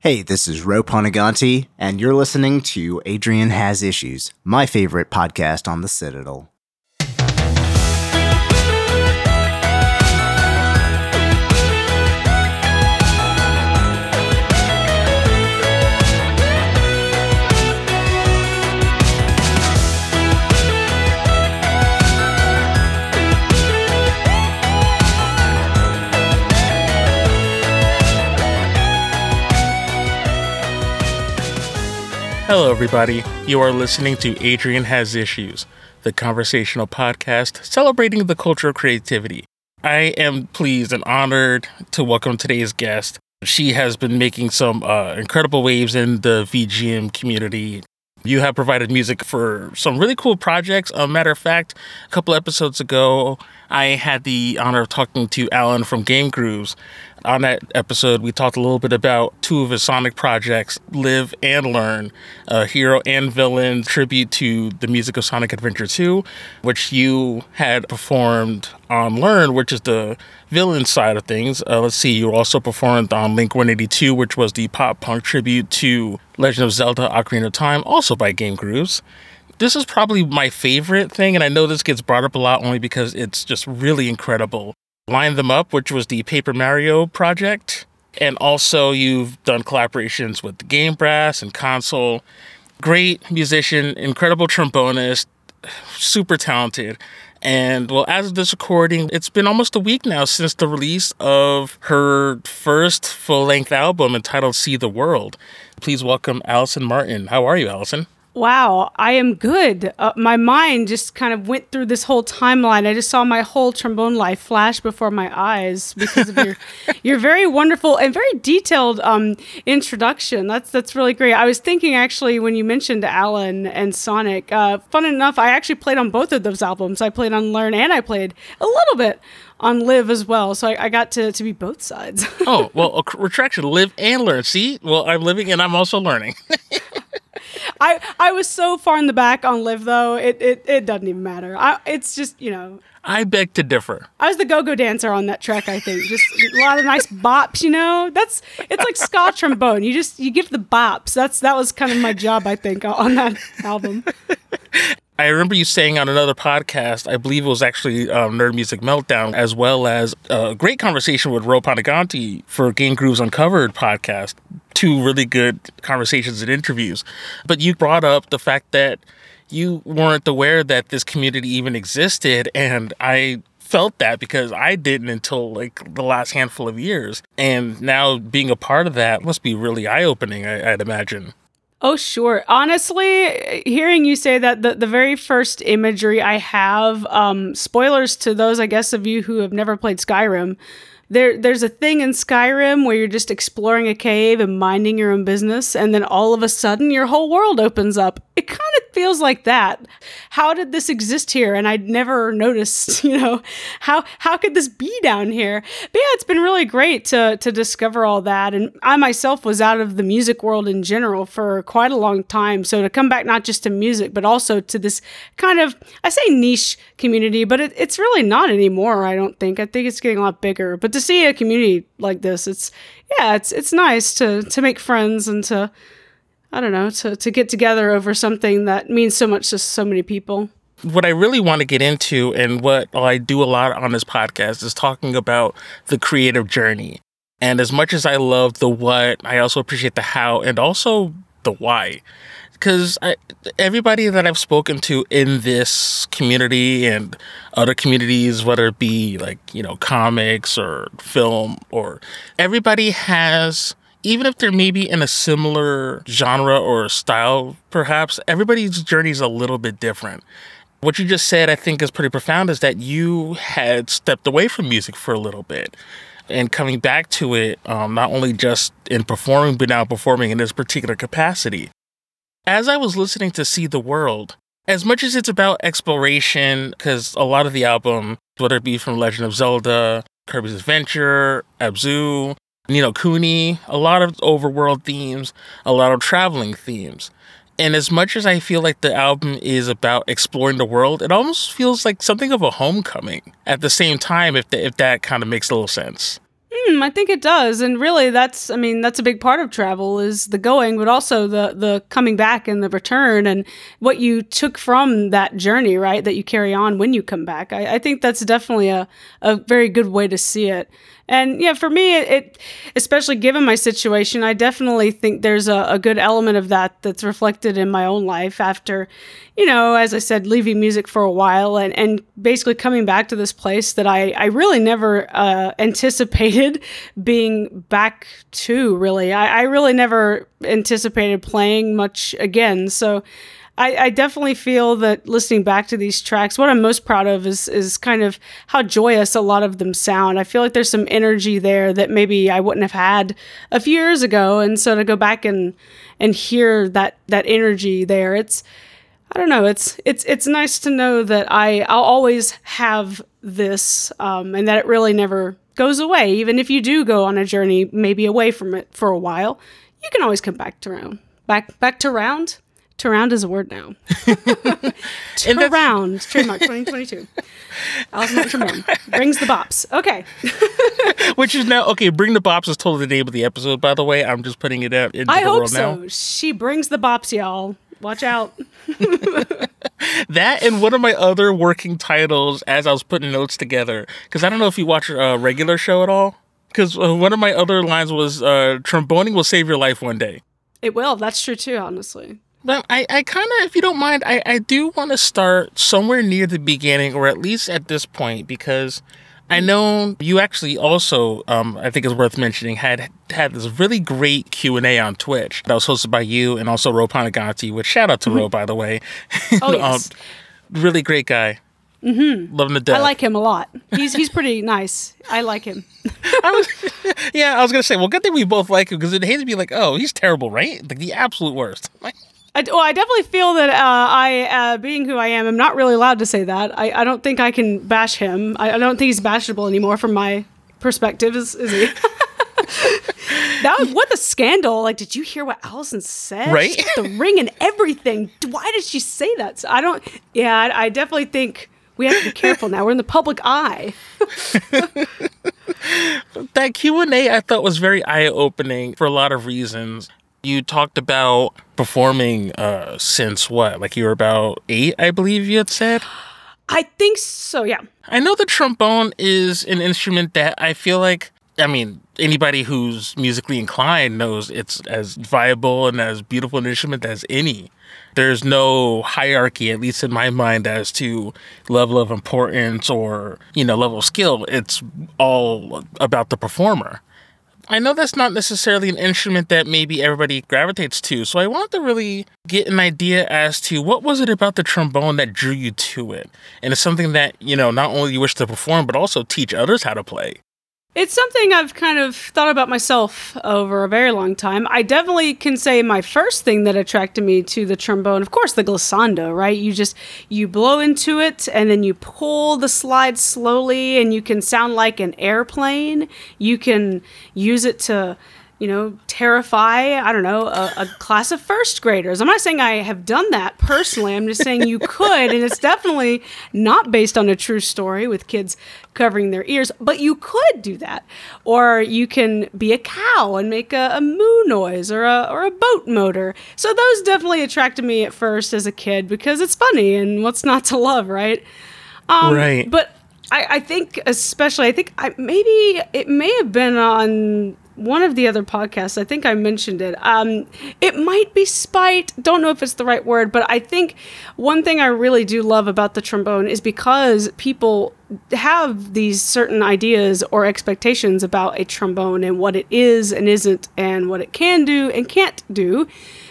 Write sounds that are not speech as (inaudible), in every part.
Hey, this is Ro Poniganti, and you're listening to Adrian Has Issues, my favorite podcast on the Citadel. Hello, everybody. You are listening to Adrian Has Issues, the conversational podcast celebrating the culture of creativity. I am pleased and honored to welcome today's guest. She has been making some uh, incredible waves in the VGM community. You have provided music for some really cool projects. A matter of fact, a couple episodes ago, I had the honor of talking to Alan from Game Grooves, on that episode, we talked a little bit about two of his Sonic projects, Live and Learn, a hero and villain tribute to the music of Sonic Adventure 2, which you had performed on Learn, which is the villain side of things. Uh, let's see, you also performed on Link 182, which was the pop punk tribute to Legend of Zelda Ocarina of Time, also by Game Grooves this is probably my favorite thing, and I know this gets brought up a lot only because it's just really incredible. Line Them Up, which was the Paper Mario project. And also, you've done collaborations with Game Brass and Console. Great musician, incredible trombonist, super talented. And well, as of this recording, it's been almost a week now since the release of her first full length album entitled See the World. Please welcome Allison Martin. How are you, Allison? Wow, I am good. Uh, my mind just kind of went through this whole timeline. I just saw my whole trombone life flash before my eyes because of your (laughs) your very wonderful and very detailed um, introduction. That's that's really great. I was thinking actually when you mentioned Alan and Sonic. Uh, fun enough, I actually played on both of those albums. I played on Learn and I played a little bit on Live as well. So I, I got to to be both sides. oh well, (laughs) a retraction, Live and Learn. See, well, I'm living and I'm also learning. (laughs) I I was so far in the back on Live though. It it, it doesn't even matter. I, it's just you know. I beg to differ. I was the go-go dancer on that track. I think just a lot of nice bops. You know, that's it's like ska trombone. You just you give the bops. That's that was kind of my job. I think on that album. I remember you saying on another podcast, I believe it was actually um, Nerd Music Meltdown, as well as a great conversation with Ro Poniganti for Game Grooves Uncovered podcast. Two really good conversations and interviews. But you brought up the fact that you weren't aware that this community even existed. And I felt that because I didn't until like the last handful of years. And now being a part of that must be really eye opening, I'd imagine. Oh, sure. Honestly, hearing you say that, the, the very first imagery I have, um, spoilers to those, I guess, of you who have never played Skyrim, there there's a thing in Skyrim where you're just exploring a cave and minding your own business and then all of a sudden your whole world opens up. It kind of feels like that. How did this exist here and I'd never noticed, (laughs) you know, how how could this be down here? But yeah, it's been really great to to discover all that and I myself was out of the music world in general for quite a long time. So to come back not just to music but also to this kind of I say niche community, but it, it's really not anymore, I don't think. I think it's getting a lot bigger. But to see a community like this, it's yeah, it's it's nice to to make friends and to I don't know to to get together over something that means so much to so many people. What I really want to get into and what I do a lot on this podcast is talking about the creative journey. And as much as I love the what, I also appreciate the how and also the why because everybody that I've spoken to in this community and other communities, whether it be like, you know, comics or film or everybody has, even if they're maybe in a similar genre or style, perhaps, everybody's journey is a little bit different. What you just said, I think, is pretty profound is that you had stepped away from music for a little bit and coming back to it, um, not only just in performing, but now performing in this particular capacity as I was listening to See the World, as much as it's about exploration, because a lot of the album, whether it be from Legend of Zelda, Kirby's Adventure, Abzu, Ni no Kuni, a lot of overworld themes, a lot of traveling themes. And as much as I feel like the album is about exploring the world, it almost feels like something of a homecoming at the same time, if, the, if that kind of makes a little sense. Mm, I think it does, and really, that's I mean, that's a big part of travel is the going, but also the the coming back and the return, and what you took from that journey, right? That you carry on when you come back. I, I think that's definitely a a very good way to see it. And yeah, for me, it, it especially given my situation, I definitely think there's a, a good element of that that's reflected in my own life after, you know, as I said, leaving music for a while and, and basically coming back to this place that I, I really never uh, anticipated (laughs) being back to, really. I, I really never anticipated playing much again. So, I, I, definitely feel that listening back to these tracks, what I'm most proud of is is kind of how joyous a lot of them sound. I feel like there's some energy there that maybe I wouldn't have had a few years ago, and so to go back and and hear that that energy there, it's I don't know, it's it's it's nice to know that I I'll always have this, um, and that it really never goes away. Even if you do go on a journey, maybe away from it for a while, you can always come back to round back back to round to round is a word now. (laughs) to round, trademark 2022. Allison Trombone brings the bops. Okay. (laughs) Which is now okay. Bring the bops is totally the name of the episode. By the way, I'm just putting it out into I the hope world so. now. She brings the bops, y'all. Watch out. (laughs) that and one of my other working titles as I was putting notes together because I don't know if you watch a regular show at all. Because uh, one of my other lines was uh, tromboning will save your life one day. It will. That's true too. Honestly. But I, I kind of, if you don't mind, I, I do want to start somewhere near the beginning, or at least at this point, because I know you actually also, um, I think it's worth mentioning, had had this really great Q and A on Twitch that was hosted by you and also Ro Panaganti. Which shout out to Ro, by the way. Oh (laughs) yes. um, really great guy. Mm-hmm. Love him to death. I like him a lot. He's he's pretty (laughs) nice. I like him. (laughs) I was, yeah, I was gonna say, well, good thing we both like him because it hates to be like, oh, he's terrible, right? Like the absolute worst. Like, I, well, I definitely feel that uh, I, uh, being who I am, I'm not really allowed to say that. I, I don't think I can bash him. I, I don't think he's bashable anymore from my perspective. Is, is he? (laughs) that was, what a scandal! Like, did you hear what Allison said? Right? The ring and everything. Why did she say that? So I don't. Yeah, I, I definitely think we have to be careful now. We're in the public eye. (laughs) that Q and A I thought was very eye opening for a lot of reasons. You talked about performing uh, since what? Like you were about eight, I believe you had said. I think so. Yeah. I know the trombone is an instrument that I feel like. I mean, anybody who's musically inclined knows it's as viable and as beautiful an instrument as any. There's no hierarchy, at least in my mind, as to level of importance or, you know, level of skill. It's all about the performer. I know that's not necessarily an instrument that maybe everybody gravitates to, so I wanted to really get an idea as to what was it about the trombone that drew you to it. And it's something that, you know, not only you wish to perform, but also teach others how to play. It's something I've kind of thought about myself over a very long time. I definitely can say my first thing that attracted me to the trombone, of course, the glissando, right? You just you blow into it and then you pull the slide slowly and you can sound like an airplane. You can use it to you know, terrify, I don't know, a, a, class of first graders. I'm not saying I have done that personally. I'm just saying you could, and it's definitely not based on a true story with kids covering their ears, but you could do that. Or you can be a cow and make a, a moo noise or a, or a boat motor. So those definitely attracted me at first as a kid because it's funny and what's not to love, right? Um, right. But I, I think, especially, I think I, maybe it may have been on one of the other podcasts, I think I mentioned it. Um, it might be spite. Don't know if it's the right word, but I think one thing I really do love about the trombone is because people have these certain ideas or expectations about a trombone and what it is and isn't and what it can do and can't do.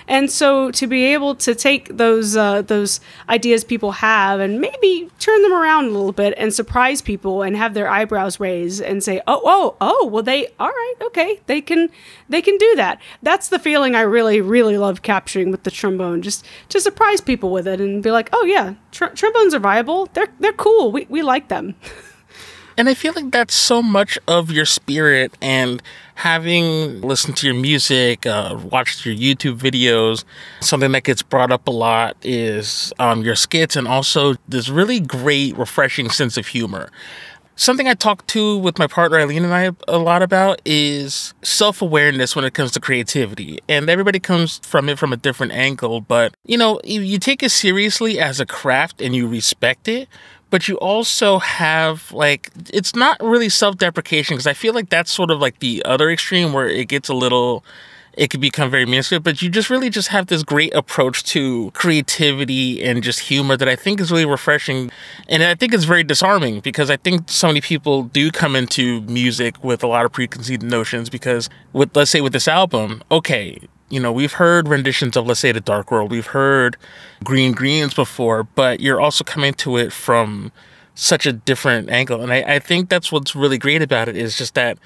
And so to be able to take those uh, those ideas people have and maybe turn them around a little bit and surprise people and have their eyebrows raised and say, "Oh, oh, oh, well they all right, okay, they can they can do that." That's the feeling I really really love capturing with the trombone, just to surprise people with it and be like, "Oh yeah, tr- trombones are viable. They're they're cool. We we like them." And I feel like that's so much of your spirit and having listened to your music, uh, watched your YouTube videos, something that gets brought up a lot is um, your skits and also this really great, refreshing sense of humor. something I talk to with my partner Eileen and I a lot about is self awareness when it comes to creativity. And everybody comes from it from a different angle. But, you know, you, you take it seriously as a craft and you respect it. But you also have like, it's not really self deprecation because I feel like that's sort of like the other extreme where it gets a little it could become very mainstream, but you just really just have this great approach to creativity and just humor that I think is really refreshing. And I think it's very disarming because I think so many people do come into music with a lot of preconceived notions because with let's say with this album, okay, you know, we've heard renditions of let's say the Dark World, we've heard Green Greens before, but you're also coming to it from such a different angle. And I, I think that's what's really great about it is just that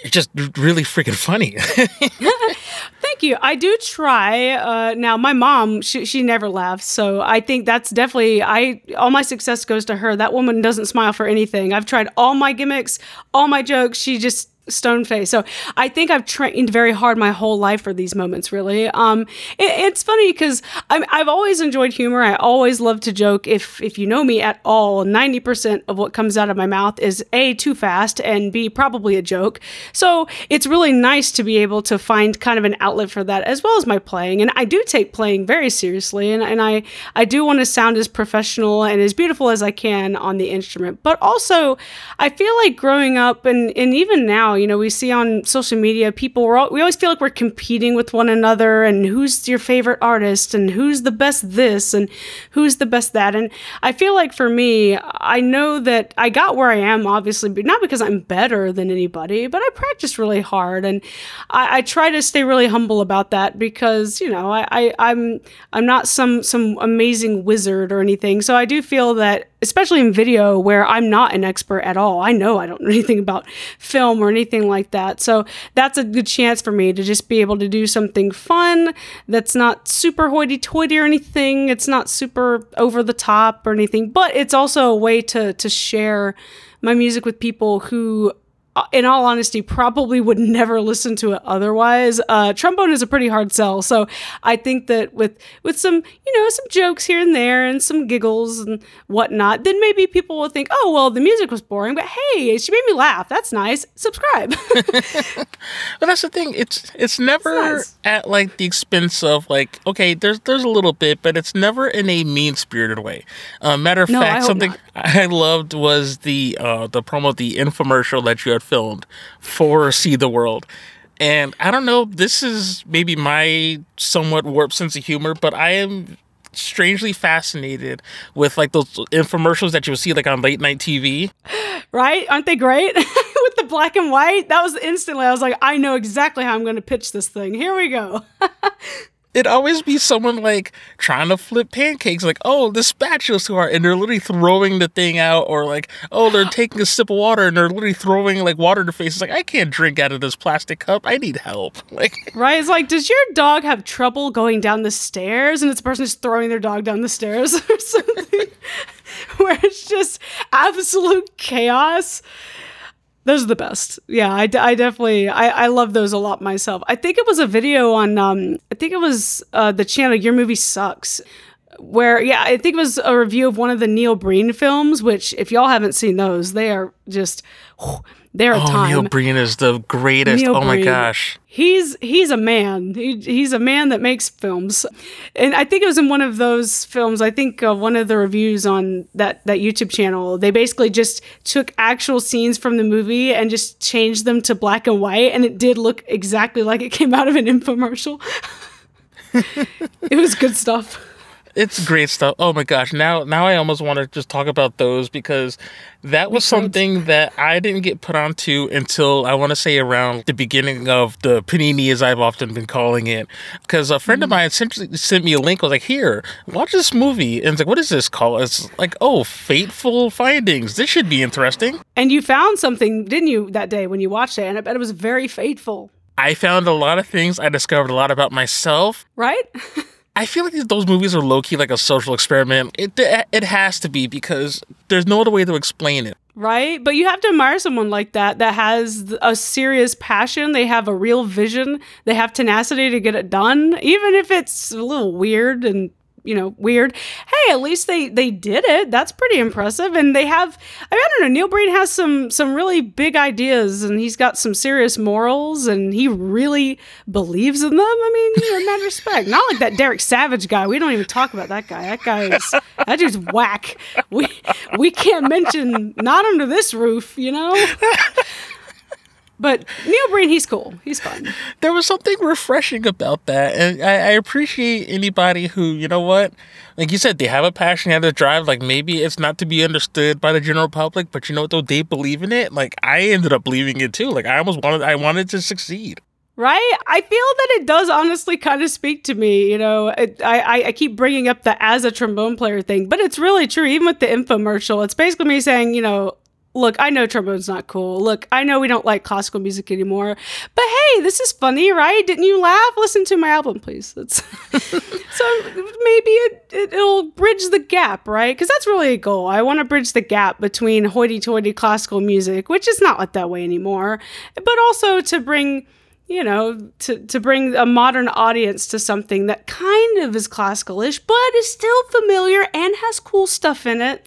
it's just really freaking funny. (laughs) (laughs) Thank you. I do try. Uh, now, my mom, she, she never laughs, so I think that's definitely I. All my success goes to her. That woman doesn't smile for anything. I've tried all my gimmicks, all my jokes. She just stone face. So I think I've trained very hard my whole life for these moments. Really, um, it, it's funny because I've always enjoyed humor. I always love to joke. If if you know me at all, ninety percent of what comes out of my mouth is a too fast and b probably a joke. So it's really nice to be able to find kind of an outlet for that as well as my playing. And I do take playing very seriously, and, and I I do want to sound as professional and as beautiful as I can on the instrument. But also, I feel like growing up and and even now you know, we see on social media people we're all, we always feel like we're competing with one another and who's your favorite artist and who's the best this and who's the best that. And I feel like for me, I know that I got where I am obviously, but not because I'm better than anybody, but I practice really hard and I, I try to stay really humble about that because you know I, I I'm I'm not some some amazing wizard or anything. So I do feel that especially in video where I'm not an expert at all. I know I don't know (laughs) anything about film or anything like that. So that's a good chance for me to just be able to do something fun that's not super hoity toity or anything. It's not super over the top or anything, but it's also a way to to share my music with people who in all honesty, probably would never listen to it otherwise. Uh, trombone is a pretty hard sell, so I think that with with some you know some jokes here and there and some giggles and whatnot, then maybe people will think, oh well, the music was boring, but hey, she made me laugh. That's nice. Subscribe. (laughs) but that's the thing. It's it's never it's nice. at like the expense of like okay, there's there's a little bit, but it's never in a mean spirited way. Uh, matter of no, fact, something not. I loved was the uh, the promo, the infomercial that you had filmed for See the World. And I don't know, this is maybe my somewhat warped sense of humor, but I am strangely fascinated with like those infomercials that you'll see like on late night TV. (gasps) Right? Aren't they great? (laughs) with the black and white? That was instantly, I was like, I know exactly how I'm going to pitch this thing. Here we go. (laughs) it'd always be someone like trying to flip pancakes, like, oh, the spatula's too hard, and they're literally throwing the thing out, or like, oh, they're (gasps) taking a sip of water and they're literally throwing like water in their face. It's like, I can't drink out of this plastic cup. I need help. (laughs) Like, right? It's like, does your dog have trouble going down the stairs? And it's a person just throwing their dog down the stairs (laughs) or something, (laughs) where it's just absolute chaos those are the best. Yeah, I, I definitely I, I love those a lot myself. I think it was a video on um I think it was uh, the channel Your Movie Sucks where yeah I think it was a review of one of the Neil Breen films which if y'all haven't seen those they are just whew, they're oh, time. Neil Breen is the greatest. Neil oh my gosh. He's he's a man. He, he's a man that makes films, and I think it was in one of those films. I think uh, one of the reviews on that that YouTube channel. They basically just took actual scenes from the movie and just changed them to black and white, and it did look exactly like it came out of an infomercial. (laughs) it was good stuff it's great stuff. Oh my gosh, now now I almost want to just talk about those because that was something that I didn't get put onto until I want to say around the beginning of the panini, as I've often been calling it. Because a friend of mm. mine sent, sent me a link. Was like, "Here, watch this movie," and it's like, "What is this called?" It's like, "Oh, Fateful Findings. This should be interesting." And you found something, didn't you, that day when you watched it? And I bet it was very fateful. I found a lot of things. I discovered a lot about myself. Right. (laughs) I feel like those movies are low key like a social experiment. It it has to be because there's no other way to explain it. Right? But you have to admire someone like that that has a serious passion, they have a real vision, they have tenacity to get it done, even if it's a little weird and you know, weird. Hey, at least they they did it. That's pretty impressive. And they have I, mean, I don't know, Neil Breen has some some really big ideas and he's got some serious morals and he really believes in them. I mean, in that respect. Not like that Derek Savage guy. We don't even talk about that guy. That guy is that dude's whack. We we can't mention not under this roof, you know? But Neil Breen, he's cool. He's fun. There was something refreshing about that. And I, I, appreciate anybody who, you know what, like you said, they have a passion, they have a drive. Like maybe it's not to be understood by the general public, but you know what, though, they believe in it. Like I ended up believing it too. Like I almost wanted, I wanted to succeed. Right? I feel that it does honestly kind of speak to me. You know, it, I, I keep bringing up the as a trombone player thing, but it's really true. Even with the infomercial, it's basically me saying, you know, look, I know trombone's not cool. Look, I know we don't like classical music anymore. But hey, this is funny, right? Didn't you laugh? Listen to my album, please. (laughs) so maybe it, it, will bridge the gap, right? Because that's really a goal. I want to bridge the gap between hoity toity classical music, which is not like that way anymore, but also to bring you know, to, to bring a modern audience to something that kind of is classical-ish, but is still familiar and has cool stuff in it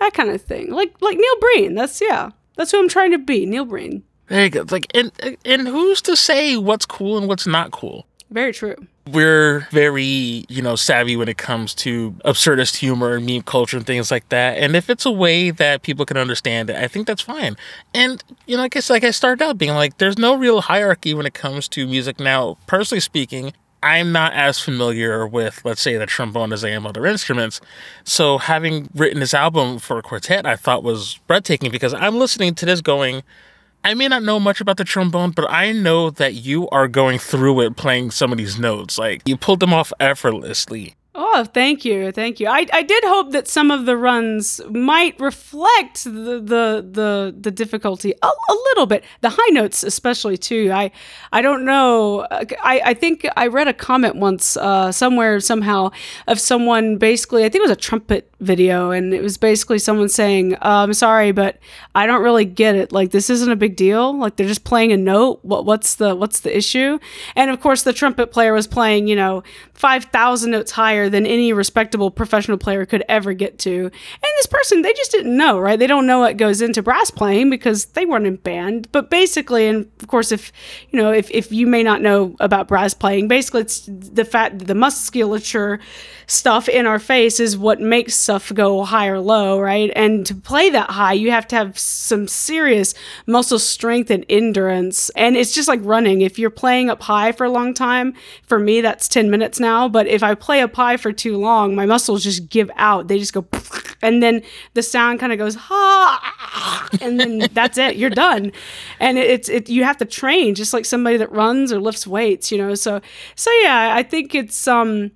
that kind of thing. Like like Neil Breen. That's yeah. That's who I'm trying to be, Neil Breen. There you go. Like and and who's to say what's cool and what's not cool? Very true. We're very, you know, savvy when it comes to absurdist humor and meme culture and things like that. And if it's a way that people can understand it, I think that's fine. And, you know, I guess like I started out being like, there's no real hierarchy when it comes to music now. Personally speaking, I'm not as familiar with, let's say, the trombone as I am other instruments. So having written this album for a quartet, I thought was breathtaking because I'm listening to this going, I may not know much about the trombone, but I know that you are going through it playing some of these notes. Like you pulled them off effortlessly. Oh, thank you, thank you. I, I did hope that some of the runs might reflect the the the, the difficulty a, a little bit, the high notes especially too. I I don't know. I, I think I read a comment once uh, somewhere somehow of someone basically. I think it was a trumpet video, and it was basically someone saying, uh, "I'm sorry, but I don't really get it. Like this isn't a big deal. Like they're just playing a note. What what's the what's the issue?" And of course, the trumpet player was playing, you know, five thousand notes higher than any respectable professional player could ever get to. And this person, they just didn't know, right? They don't know what goes into brass playing because they weren't in band. But basically, and of course, if you know, if, if you may not know about brass playing, basically it's the fact the musculature stuff in our face is what makes stuff go high or low, right? And to play that high, you have to have some serious muscle strength and endurance. And it's just like running. If you're playing up high for a long time, for me, that's 10 minutes now. But if I play up high for too long, my muscles just give out. They just go, (laughs) and then the sound kind of goes, ha, and then that's it. You're done. And it's, it, you have to train just like somebody that runs or lifts weights, you know? So, so yeah, I think it's, um,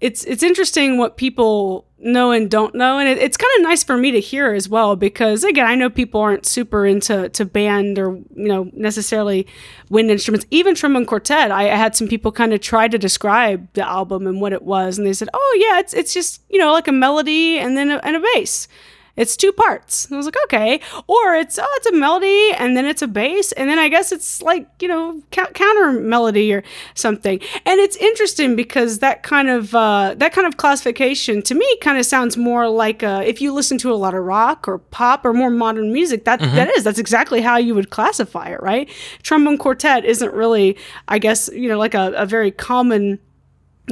it's it's interesting what people know and don't know and it, it's kind of nice for me to hear as well because again i know people aren't super into to band or you know necessarily wind instruments. Even trombone quartet I, I had some people kind of try to describe the album and what it was and they said oh yeah it's, it's just you know like a melody and then a, and a bass it's two parts. And I was like, okay. Or it's oh, it's a melody and then it's a bass and then I guess it's like you know counter melody or something. And it's interesting because that kind of uh, that kind of classification to me kind of sounds more like uh, if you listen to a lot of rock or pop or more modern music. That, mm-hmm. that is that's exactly how you would classify it, right? Trombone quartet isn't really, I guess, you know, like a, a very common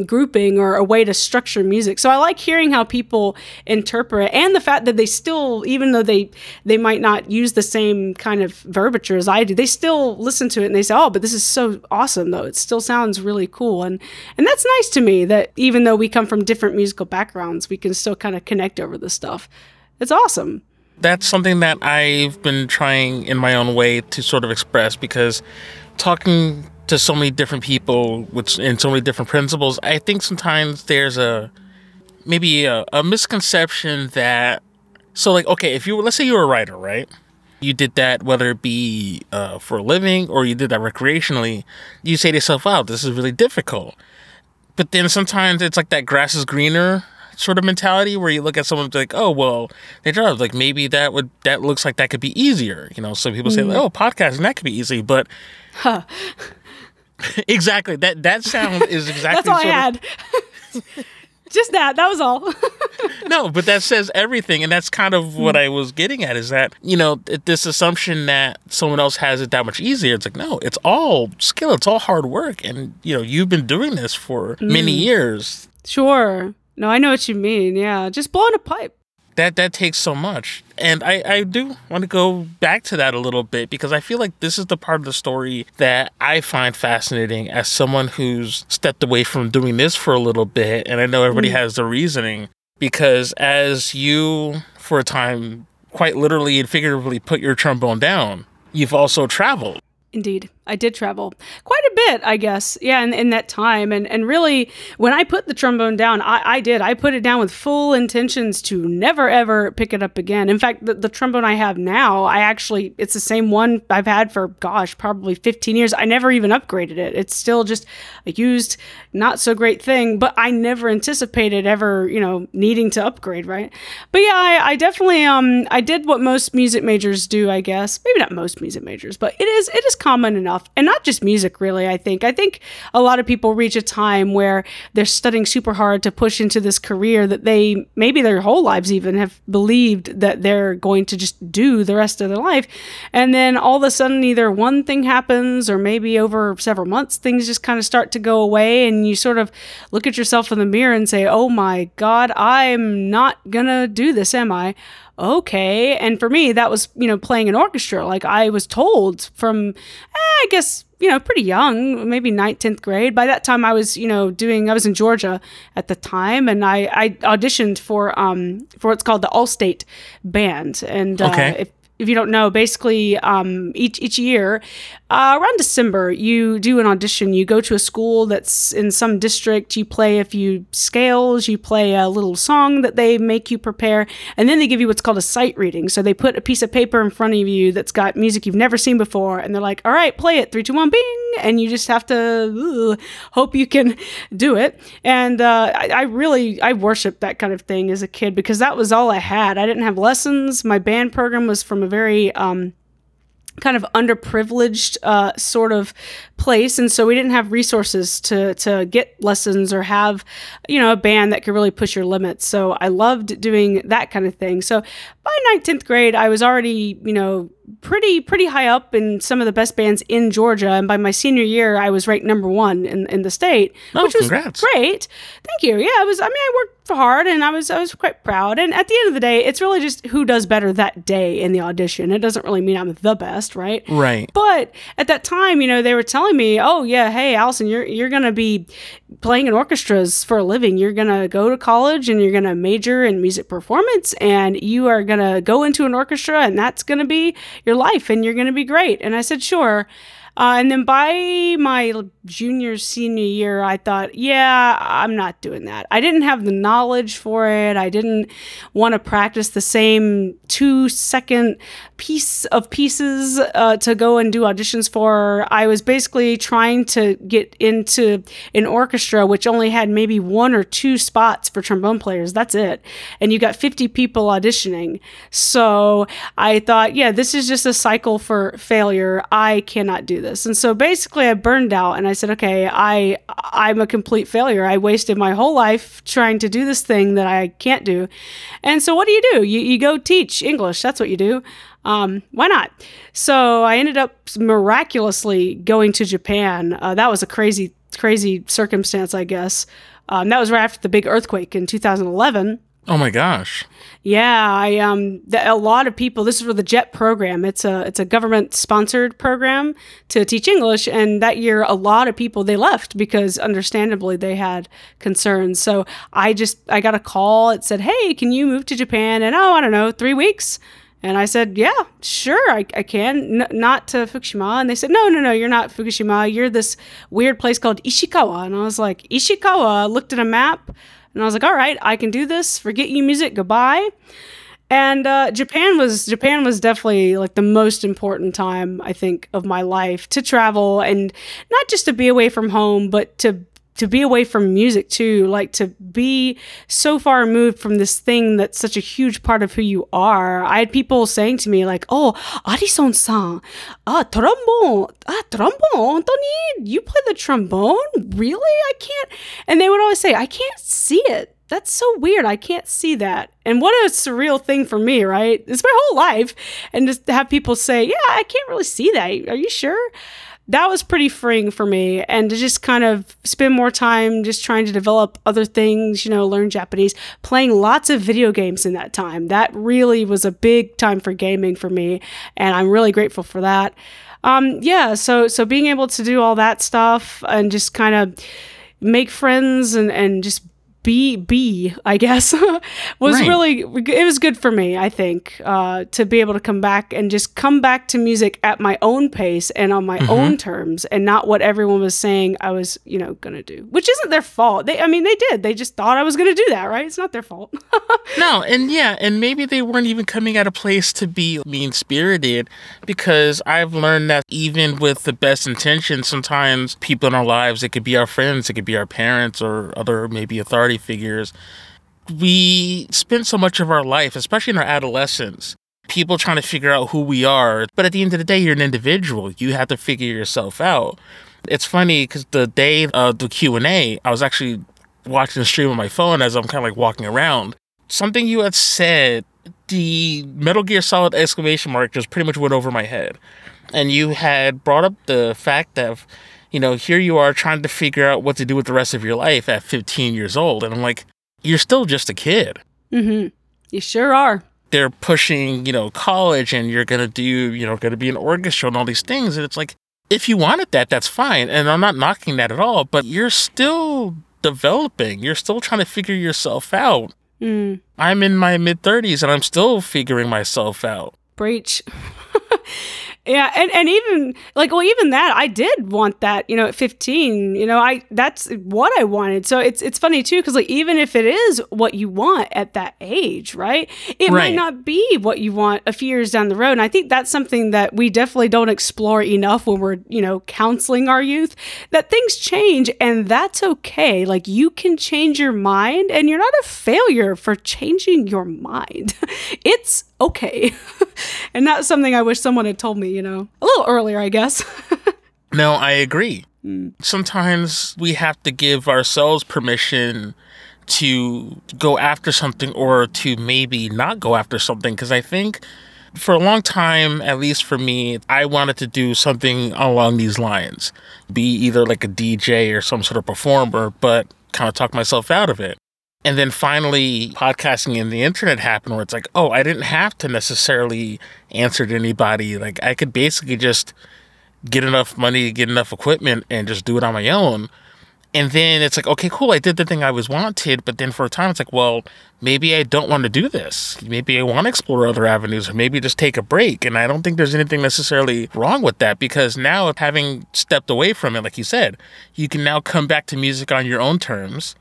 grouping or a way to structure music. So I like hearing how people interpret and the fact that they still even though they they might not use the same kind of verbiage as I do, they still listen to it and they say, "Oh, but this is so awesome though. It still sounds really cool." And and that's nice to me that even though we come from different musical backgrounds, we can still kind of connect over this stuff. It's awesome. That's something that I've been trying in my own way to sort of express because talking to so many different people with and so many different principles, I think sometimes there's a maybe a, a misconception that so like okay, if you let's say you're a writer, right? You did that whether it be uh, for a living or you did that recreationally. You say to yourself, "Wow, this is really difficult." But then sometimes it's like that grass is greener sort of mentality where you look at someone like, oh well, they drive like maybe that would that looks like that could be easier. You know, some people say, mm. oh, podcasting that could be easy, but huh. (laughs) exactly. That that sound (laughs) is exactly. That's all I had. (laughs) just that. That was all. no, but that says everything, and that's kind of what hmm. I was getting at. Is that you know this assumption that someone else has it that much easier? It's like no, it's all skill, it's all hard work, and you know you've been doing this for many mm. years. Sure. No, I know what you mean. Yeah, just blowing a pipe. That that takes so much, and I I do want to go back to that a little bit because I feel like this is the part of the story that I find fascinating as someone who's stepped away from doing this for a little bit, and I know everybody Mm. has the reasoning because as you for a time quite literally and figuratively put your trombone down, you've also traveled. Indeed. I did travel quite a bit, I guess. Yeah, in, in that time. And and really, when I put the trombone down, I, I did. I put it down with full intentions to never ever pick it up again. In fact, the, the trombone I have now, I actually it's the same one I've had for gosh, probably 15 years. I never even upgraded it. It's still just a used, not so great thing, but I never anticipated ever, you know, needing to upgrade, right? But yeah, I, I definitely um I did what most music majors do, I guess. Maybe not most music majors, but it is it is common enough and not just music really i think. I think a lot of people reach a time where they're studying super hard to push into this career that they maybe their whole lives even have believed that they're going to just do the rest of their life. And then all of a sudden either one thing happens or maybe over several months things just kind of start to go away and you sort of look at yourself in the mirror and say oh my god i'm not gonna do this am i okay. And for me, that was, you know, playing an orchestra. Like I was told from, eh, I guess, you know, pretty young, maybe ninth, 10th grade. By that time, I was, you know, doing, I was in Georgia at the time and I, I auditioned for, um, for what's called the Allstate Band. And uh, if, if you don't know, basically, um, each each year, uh, around December, you do an audition. You go to a school that's in some district. You play a few scales. You play a little song that they make you prepare, and then they give you what's called a sight reading. So they put a piece of paper in front of you that's got music you've never seen before, and they're like, "All right, play it. Three, two, one, bing!" And you just have to hope you can (laughs) do it. And uh, I, I really I worshiped that kind of thing as a kid because that was all I had. I didn't have lessons. My band program was from a very um, kind of underprivileged uh, sort of place. And so we didn't have resources to to get lessons or have you know a band that could really push your limits. So i loved doing that kind of thing. So by ninth 10th grade i was already you know pretty pretty high up in some of the best bands in georgia and by my senior year i was ranked number one in, in the state Oh, which was congrats. great thank you yeah i was i mean i worked hard and i was i was quite proud and at the end of the day it's really just who does better that day in the audition it doesn't really mean i'm the best right Right. but at that time, you know, they were telling me, "Oh yeah, hey Allison, you're you're gonna be playing in orchestras for a living. You're gonna go to college and you're gonna major in music performance, and you are gonna go into an orchestra, and that's gonna be your life, and you're gonna be great." And I said, "Sure." Uh, and then by my junior senior year, I thought, yeah, I'm not doing that. I didn't have the knowledge for it. I didn't want to practice the same two second piece of pieces uh, to go and do auditions for. I was basically trying to get into an orchestra which only had maybe one or two spots for trombone players. That's it. And you got 50 people auditioning. So I thought, yeah, this is just a cycle for failure. I cannot do this. And so basically I burned out and I said, okay, I I'm a complete failure. I wasted my whole life trying to do this thing that I can't do. And so what do you do? You, you go teach English. That's what you do. Um, why not? So I ended up miraculously going to Japan. Uh, that was a crazy, crazy circumstance, I guess. Um, that was right after the big earthquake in 2011. Oh my gosh. Yeah, I um a lot of people. This is for the JET program. It's a it's a government sponsored program to teach English, and that year a lot of people they left because understandably they had concerns. So I just I got a call. It said, "Hey, can you move to Japan?" And oh, I don't know, three weeks. And I said, "Yeah, sure, I, I can." N- not to Fukushima, and they said, "No, no, no, you're not Fukushima. You're this weird place called Ishikawa." And I was like, "Ishikawa." I looked at a map. And I was like, all right, I can do this. Forget you music. Goodbye. And uh, Japan was Japan was definitely like the most important time I think of my life to travel and not just to be away from home, but to to be away from music too, like to be so far removed from this thing that's such a huge part of who you are. I had people saying to me like, "Oh, Arison-san, ah, trombone, ah, trombone, Tony, you play the trombone? Really? I can't." And they would always say, "I can't see it." that's so weird. I can't see that. And what a surreal thing for me, right? It's my whole life. And just to have people say, yeah, I can't really see that. Are you sure? That was pretty freeing for me. And to just kind of spend more time just trying to develop other things, you know, learn Japanese, playing lots of video games in that time. That really was a big time for gaming for me. And I'm really grateful for that. Um, yeah, so so being able to do all that stuff and just kind of make friends and, and just be be I guess (laughs) was Right. really it was good for me I think uh, to be able to come back and just come back to music at my own pace and on my own terms and not what everyone was saying I was you know gonna do which isn't their fault. They I mean they did. They just thought I was gonna do that right? It's not their fault. (laughs) No, and yeah, and maybe they weren't even coming at a place to be mean spirited because I've learned that even with the best intentions, sometimes people in our lives, it could be our friends, it could be our parents or other maybe authority figures. We spend so much of our life, especially in our adolescence, people trying to figure out who we are. But at the end of the day, you're an individual. You have to figure yourself out. It's funny because the day of the Q&A, I was actually watching the stream on my phone as I'm kind of like walking around something you had said, the Metal Gear Solid exclamation mark just pretty much went over my head. And you had brought up the fact that, you know, here you are trying to figure out what to do with the rest of your life at 15 years old. And I'm like, you're still just a kid. mm-hmm you sure are They're pushing, you know, college and you're going to do, you know, going to be an orchestra and all these things. And it's like, if you wanted that, that's fine. And I'm not knocking that at all, but you're still developing. You're still trying to figure yourself out. mm. I'm in my mid 30s and I'm still figuring myself out. breach. (laughs) yeah, and and even like well even that I did want that, you know, at 15, you know, I that's what I wanted. So it's it's funny too cuz like even if it is what you want at that age, right? It might not be what you want a few years down the road. And I think that's something that we definitely don't explore enough when we're, you know, counseling our youth that things change and that's okay. Like you can change your mind and you're not a failure for changing your mind. (laughs) it's okay. (laughs) and that's something I wish someone had told me, you know, a little earlier, I guess. (laughs) No, I agree. Hmm. Sometimes we have to give ourselves permission to go after something or to maybe not go after something because I think for a long time, at least for me, I wanted to do something along these lines be either like a DJ or some sort of performer, but kind of talk myself out of it. And then finally, podcasting and the internet happened where it's like, oh, I didn't have to necessarily answer to anybody. Like, I could basically just get enough money, get enough equipment, and just do it on my own. And then it's like, okay, cool, I did the thing I was wanted. But then for a time, it's like, well, maybe I don't want to do this. Maybe I want to explore other avenues, or maybe just take a break. And I don't think there's anything necessarily wrong with that because now, having stepped away from it, like you said, you can now come back to music on your own terms.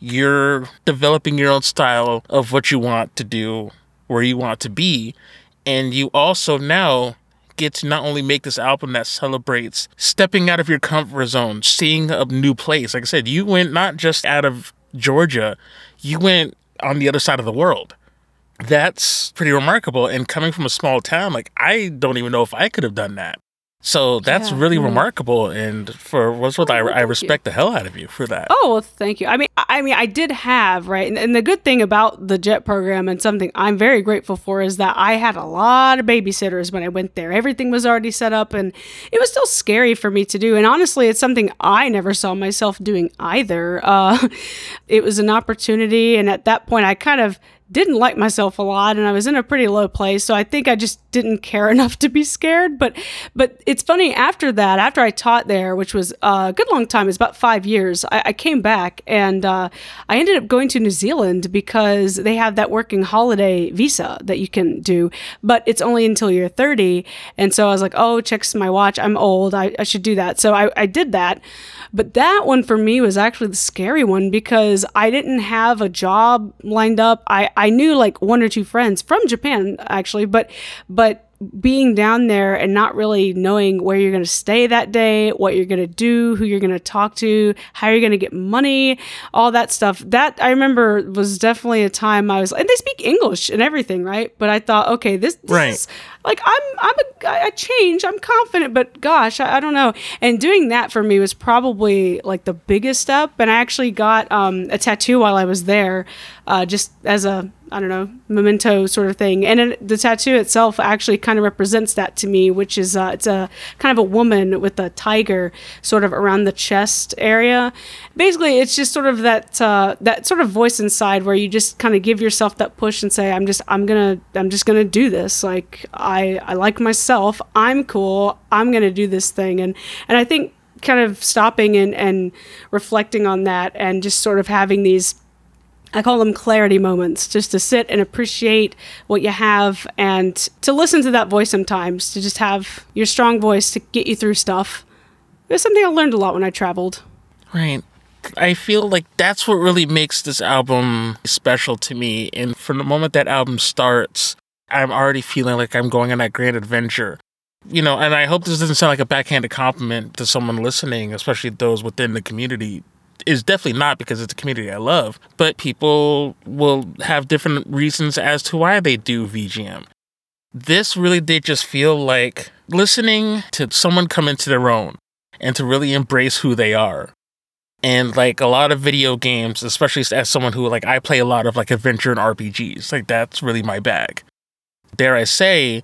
You're developing your own style of what you want to do, where you want to be. And you also now get to not only make this album that celebrates stepping out of your comfort zone, seeing a new place. Like I said, you went not just out of Georgia, you went on the other side of the world. That's pretty remarkable. And coming from a small town, like I don't even know if I could have done that. So that's Yeah, really yeah. remarkable. And for what's what Oh, I, well, I thank you. respect the hell out of you for that. Oh, well, thank you. I mean, I I mean, I did have right, and, and the good thing about the JET program and something I'm very grateful for is that I had a lot of babysitters when I went there. Everything was already set up, and it was still scary for me to do. And honestly, it's something I never saw myself doing either. Uh, (laughs) it was an opportunity, and at that point, I kind of didn't like myself a lot and I was in a pretty low place so I think I just didn't care (laughs) enough to be scared but but it's funny after that after I taught there which was a good long time it's about five years I, I came back and uh, I ended up going to New Zealand because they have that working holiday visa that you can do but it's only until you're 30 and so I was like oh checks my watch I'm old I, I should do that so I, I did that but that one for me was actually the scary one because I didn't have a job lined up. I, I knew like one or two friends from Japan actually, but but being down there and not really knowing where you're going to stay that day, what you're going to do, who you're going to talk to, how you're going to get money, all that stuff. That I remember was definitely a time I was, and they speak English and everything, right? But I thought, okay, this, this Right. is like I'm, I'm a, I change, I'm confident, but gosh, I, I don't know. And doing that for me was probably like the biggest step. And I actually got um, a tattoo while I was there, uh, just as a I don't know, memento sort of thing. And it, the tattoo itself actually kind of represents that to me, which is uh, it's a kind of a woman with a tiger sort of around the chest area. Basically, it's just sort of that uh, that sort of voice inside where you just kind of give yourself that push and say, "I'm just I'm gonna I'm just gonna do this. Like I I like myself. I'm cool. I'm gonna do this thing." And and I think kind of stopping and and reflecting on that and just sort of having these I call them clarity moments, just to sit and appreciate what you have and to listen to that voice sometimes, to just have your strong voice to get you through stuff. It was something I learned a lot when I traveled. Right. I feel like that's what really makes this album special to me. And from the moment that album starts, I'm already feeling like I'm going on that grand adventure. You know, and I hope this doesn't sound like a backhanded compliment to someone listening, especially those within the community. Is definitely not because it's a community I love, but people will have different reasons as to why they do VGM. This really did just feel like listening to someone come into their own and to really embrace who they are and like a lot of video games especially as someone who like i play a lot of like adventure and rpgs like that's really my bag dare i say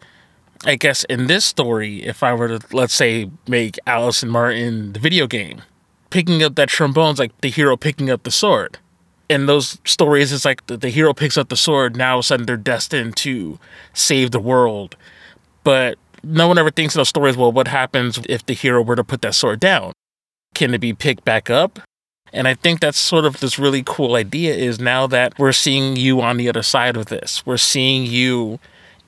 i guess in this story if i were to let's say make allison martin the video game picking up that trombone's like the hero picking up the sword in those stories it's like the, the hero picks up the sword now all of a sudden they're destined to save the world but no one ever thinks in those stories well what happens if the hero were to put that sword down can it be picked back up? And I think that's sort of this really cool idea is now that we're seeing you on the other side of this. We're seeing you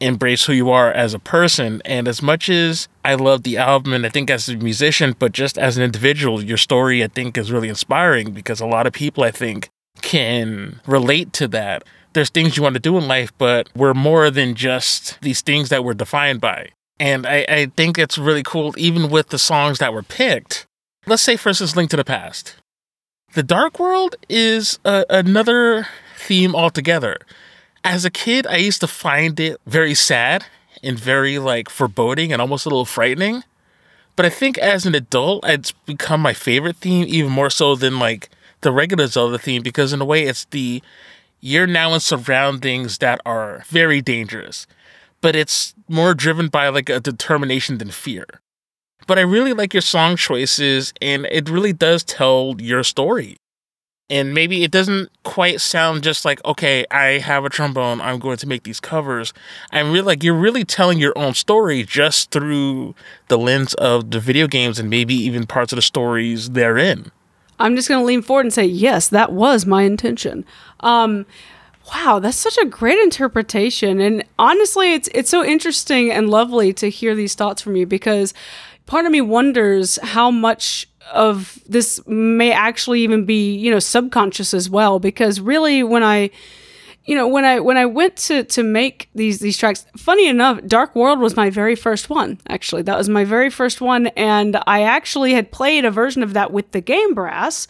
embrace who you are as a person. And as much as I love the album and I think as a musician, but just as an individual, your story I think is really inspiring because a lot of people I think can relate to that. There's things you want to do in life, but we're more than just these things that we're defined by. And I, I think it's really cool, even with the songs that were picked let's say for instance link to the past the dark world is a, another theme altogether as a kid i used to find it very sad and very like foreboding and almost a little frightening but i think as an adult it's become my favorite theme even more so than like the regular zelda theme because in a way it's the you're now in surroundings that are very dangerous but it's more driven by like a determination than fear but I really like your song choices, and it really does tell your story. And maybe it doesn't quite sound just like, okay, I have a trombone, I'm going to make these covers. I'm really like, you're really telling your own story just through the lens of the video games and maybe even parts of the stories therein. I'm just going to lean forward and say, yes, that was my intention. Um, wow, that's such a great interpretation. And honestly, it's it's so interesting and lovely to hear these thoughts from you because part of me wonders how much of this may actually even be, you know, subconscious as well because really when I you know when i when i went to to make these these tracks funny enough dark world was my very first one actually. That was my very first one and i actually had played a version of that with the game brass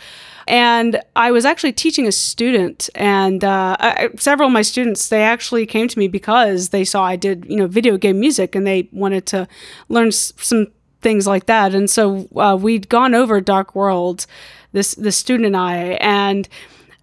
and i was actually teaching a student and uh, I, several of my students they actually came to me because they saw i did you know video game music and they wanted to learn some things like that and so uh, we'd gone over dark world this the student and i and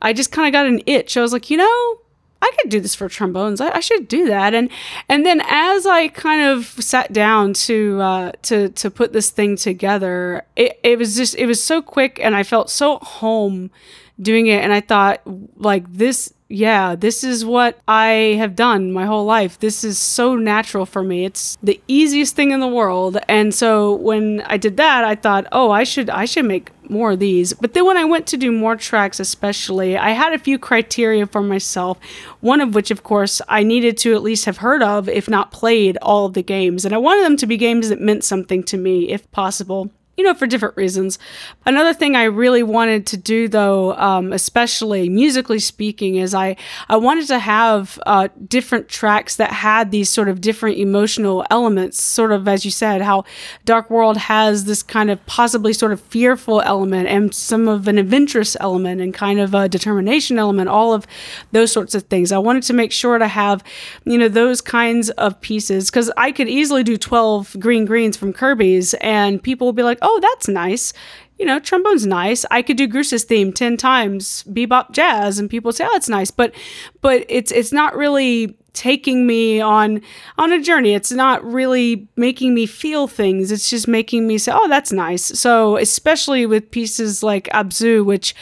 i just kind of got an itch i was like you know I could do this for trombones. I, I, should do that. And and then as I kind of sat down to uh, to to put this thing together, it, it was just it was so quick, and I felt so home doing it. And I thought like this, yeah, this is what I have done my whole life. This is so natural for me. It's the easiest thing in the world. And so when I did that, I thought, oh, I should I should make more of these. But then when I went to do more tracks, especially, I had a few criteria for myself. One of which, of course, I needed to at least have heard of, if not played, all of the games. And I wanted them to be games that meant something to me, if possible. You know, for different reasons. Another thing I really wanted to do, though, um, especially musically speaking, is I, I wanted to have uh, different tracks that had these sort of different emotional elements, sort of as you said, how Dark World has this kind of possibly sort of fearful element and some of an adventurous element and kind of a determination element, all of those sorts of things. I wanted to make sure to have, you know, those kinds of pieces because I could easily do 12 green greens from Kirby's and people will be like, oh, that's nice. You know, trombone's nice. I could do Groose's theme ten times, bebop jazz, and people say, "Oh, it's nice," but but it's it's not really taking me on on a journey. It's not really making me feel things. It's just making me say, "Oh, that's nice." So, especially with pieces like Abzu, which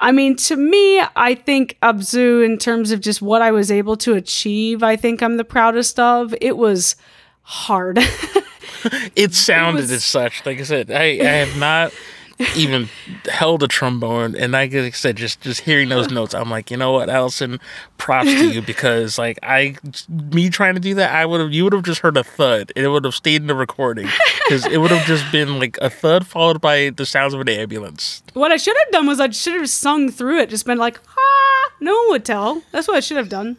I mean, to me, I think Abzu, in terms of just what I was able to achieve, I think I'm the proudest of. It was hard. (laughs) (laughs) it sounded it was... as such. Like I said, I, I have not even held a trombone, and like I said, just just hearing those notes, I'm like, you know what, Allison, props to you because like I, me trying to do that, I would have, you would have just heard a thud, and it would have stayed in the recording because it would have just been like a thud followed by the sounds of an ambulance. What I should have done was I should have sung through it, just been like, ah, no one would tell. That's what I should have done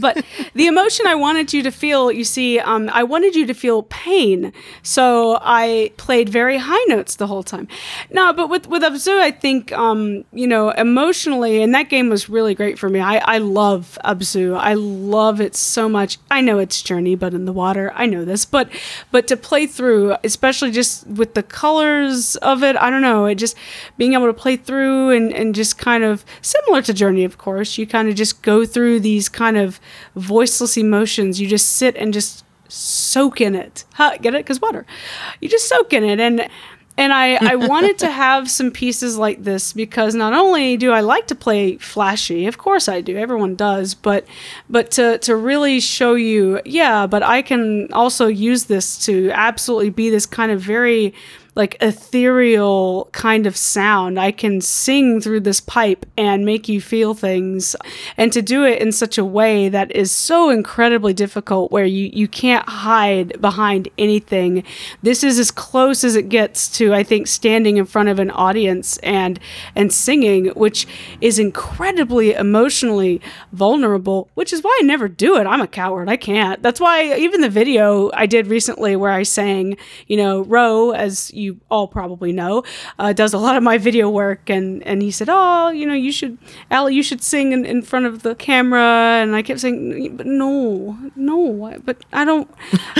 but the emotion I wanted you to feel, you see, um, I wanted you to feel pain. So I played very high notes the whole time. No, but with, with Abzu, I think, um, you know, emotionally, and that game was really great for me. I, I love Abzu. I love it so much. I know it's Journey, but in the water. I know this. But, but to play through, especially just with the colors of it, I don't know, it just being able to play through and, and just kind of similar to Journey, of course, you kind of just go through these kind of voiceless emotions. You just sit and just soak in it. Huh, get it? Because water. You just soak in it. And and I, I (laughs) wanted to have some pieces like this because not only do I like to play flashy, of course I do, everyone does, but but to, to really show you, yeah, but I can also use this to absolutely be this kind of very like ethereal kind of sound. I can sing through this pipe and make you feel things. And to do it in such a way that is so incredibly difficult where you, you can't hide behind anything. This is as close as it gets to, I think, standing in front of an audience and and singing, which is incredibly emotionally vulnerable, which is why I never do it. I'm a coward. I can't. That's why even the video I did recently where I sang, you know, Row as you all probably know, uh, does a lot of my video work, and and he said, "Oh, you know, you should, Allie, you should sing in, in front of the camera." And I kept saying, "But no, no, but I don't."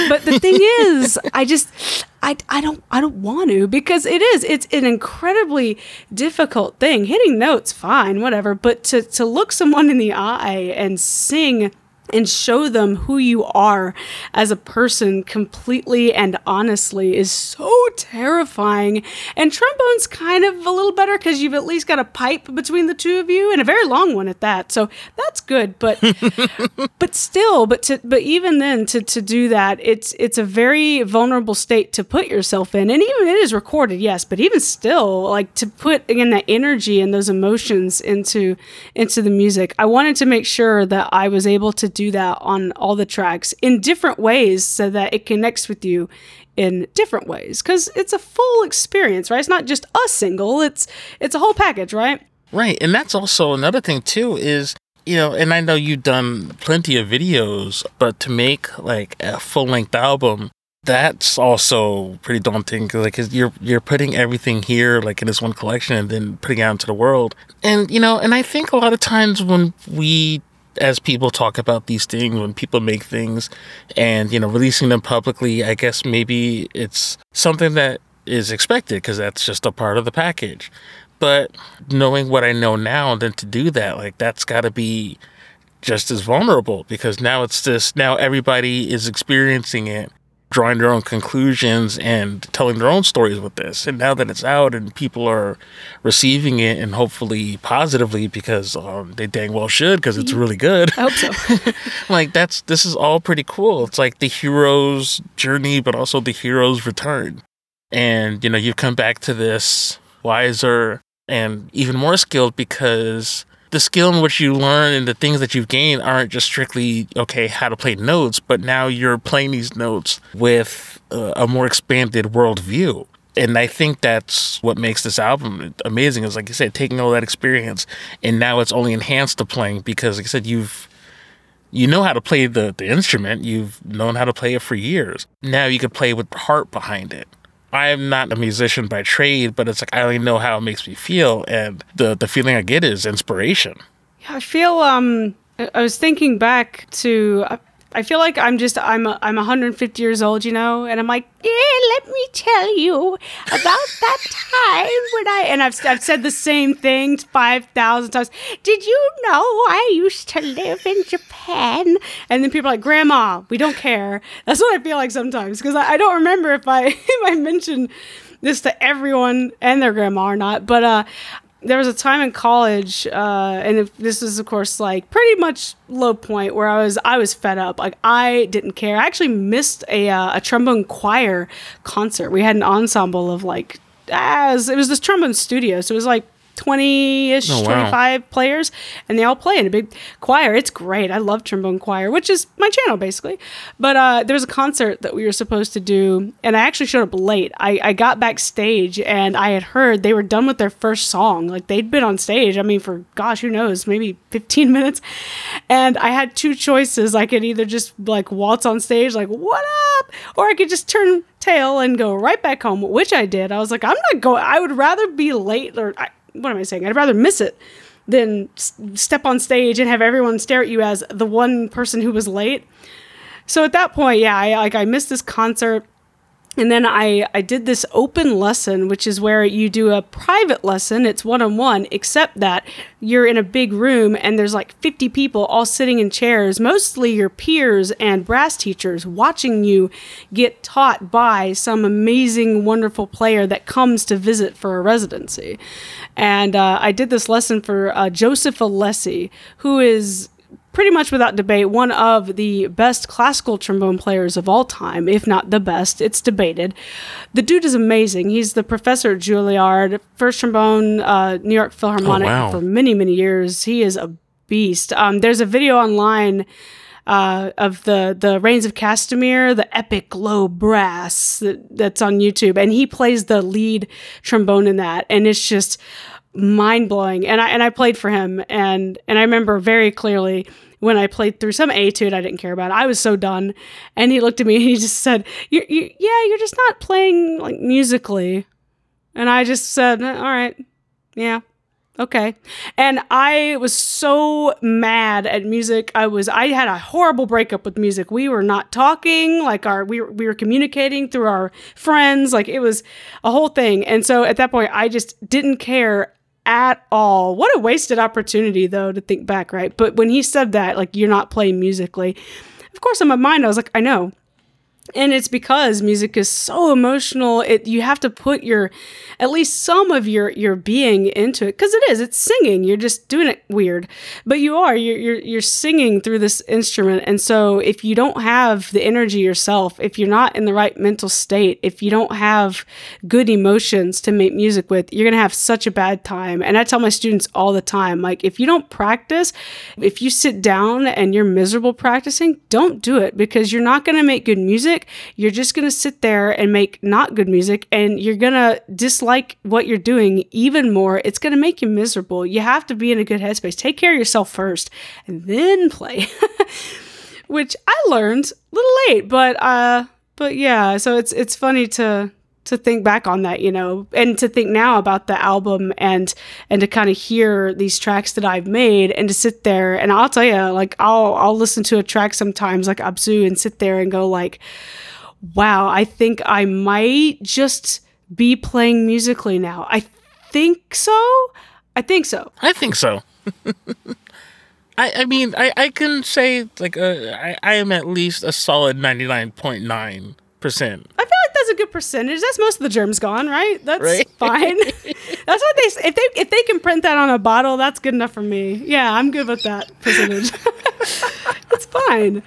but the thing (laughs) is, I just. I, I don't I don't want to because it is it's an incredibly difficult thing hitting notes fine whatever but to to look someone in the eye and sing and show them who you are as a person completely and honestly is so terrifying. And trombone's kind of a little better because you've at least got a pipe between the two of you and a very long one at that. So that's good. But (laughs) but still, but to but even then to to do that, it's it's a very vulnerable state to put yourself in. And even it is recorded, yes, but even still, like to put again that energy and those emotions into into the music. I wanted to make sure that I was able to do that on all the tracks in different ways so that it connects with you in different ways. Because it's a full experience right? It's not just a single it's it's a whole package right? Right and that's also another thing too is you know and i know you've done plenty of videos but to make like a full-length album that's also pretty daunting because like cause you're you're putting everything here like in this one collection and then putting it out into the world. And you know and i think a lot of times when we as people talk about these things, when people make things and, you know, releasing them publicly, I guess maybe it's something that is expected because that's just a part of the package. But knowing what I know now, then to do that, like that's got to be just as vulnerable because now it's just now everybody is experiencing it drawing their own conclusions and telling their own stories with this. And now that it's out and people are receiving it and hopefully positively because um, they dang well should because it's really good. I hope so. (laughs) like that's this is all pretty cool. It's like the hero's journey, but also the hero's return. And you know, you've come back to this wiser and even more skilled because the skill in which you learn and the things that you've gained aren't just strictly okay how to play notes, but now you're playing these notes with uh, a more expanded worldview. And I think that's what makes this album amazing. Is like you said, taking all that experience, and now it's only enhanced the playing because, like I said, you've you know how to play the, the instrument. You've known how to play it for years. Now you can play with heart behind it. I am not a musician by trade, but it's like I only know how it makes me feel, and the the feeling I get is inspiration. Yeah, I feel um I was thinking back to I feel like I'm just I'm I'm 150 years old, you know, and I'm like, yeah, let me tell you about that time when I and I've I've said the same thing five thousand times. Did you know I used to live in Japan? And then people are like, Grandma, we don't care. That's what I feel like sometimes because I, I don't remember if I (laughs) if I mentioned this to everyone and their grandma or not. But uh, there was a time in college, uh, and this was, of course, like pretty much low point where I was I was fed up. Like I didn't care. I actually missed a uh, a trombone choir concert. We had an ensemble of like as it was this trombone studio, so it was like 20 ish, oh, wow. 25 players, and they all play in a big choir. It's great. I love trombone choir, which is my channel basically. But uh, there was a concert that we were supposed to do, and I actually showed up late. I, I got backstage and I had heard they were done with their first song. Like they'd been on stage, I mean, for gosh, who knows, maybe 15 (laughs) minutes. And I had two choices. I could either just like waltz on stage, like, what up? Or I could just turn tail and go right back home, which I did. I was like, I'm not going, I would rather be late or. I, what am I saying? I'd rather miss it than s- step on stage and have everyone stare at you as the one person who was late. So at that point, yeah, I like I missed this concert and then I, I did this open lesson, which is where you do a private lesson. It's one on one, except that you're in a big room and there's like 50 people all sitting in chairs, mostly your peers and brass teachers, watching you get taught by some amazing, wonderful player that comes to visit for a residency. And uh, I did this lesson for uh, Joseph Alessi, who is pretty much without debate, one of the best classical trombone players of all time, if not the best. It's debated. The dude is amazing. He's the professor at Juilliard, first trombone, uh, New York Philharmonic oh, wow. for many, many years. He is a beast. Um, there's a video online. Uh, of the the Rains of Castamere, the epic low brass that, that's on YouTube, and he plays the lead trombone in that, and it's just mind blowing. And I and I played for him, and and I remember very clearly when I played through some a etude I didn't care about. I was so done, and he looked at me and he just said, "You, you yeah, you're just not playing like musically," and I just said, uh, "All right, yeah." Okay. And I was so mad at music. I was I had a horrible breakup with music. We were not talking, like our we were, we were communicating through our friends, like it was a whole thing. And so at that point I just didn't care at all. What a wasted opportunity, though, to think back, right? But when he said that, like, you're not playing musically, of course, in my mind, I was like, I know and it's because music is so emotional it you have to put your at least some of your your being into it because it is it's singing you're just doing it weird. But you are you're, you're you're singing through this instrument and so if you don't have the energy yourself if you're not in the right mental state if you don't have good emotions to make music with you're gonna have such a bad time. And i tell my students all the time like if you don't practice if you sit down and you're miserable practicing don't do it because you're not gonna make good music music, you're just going to sit there and make not good music and you're going to dislike what you're doing even more. It's going to make you miserable. You have to be in a good headspace. Take care of yourself first and then play. (laughs) Which I learned a little late, but uh but yeah, so it's it's funny to to think back on that, you know, and to think now about the album and and to kind of hear these tracks that I've made and to sit there and I'll tell you, like I'll I'll listen to a track sometimes like Abzu and sit there and go like, wow, I think I might just be playing musically now. I think so. I think so. I think so. I, I mean, I, I can say, like, uh, I, I am at least a solid 99.9 percent. I feel like that's a good percentage. That's most of the germs gone, right? That's right? (laughs) fine. (laughs) that's what they if they if they can print that on a bottle, that's good enough for me. Yeah, I'm good with that percentage. (laughs) it's fine.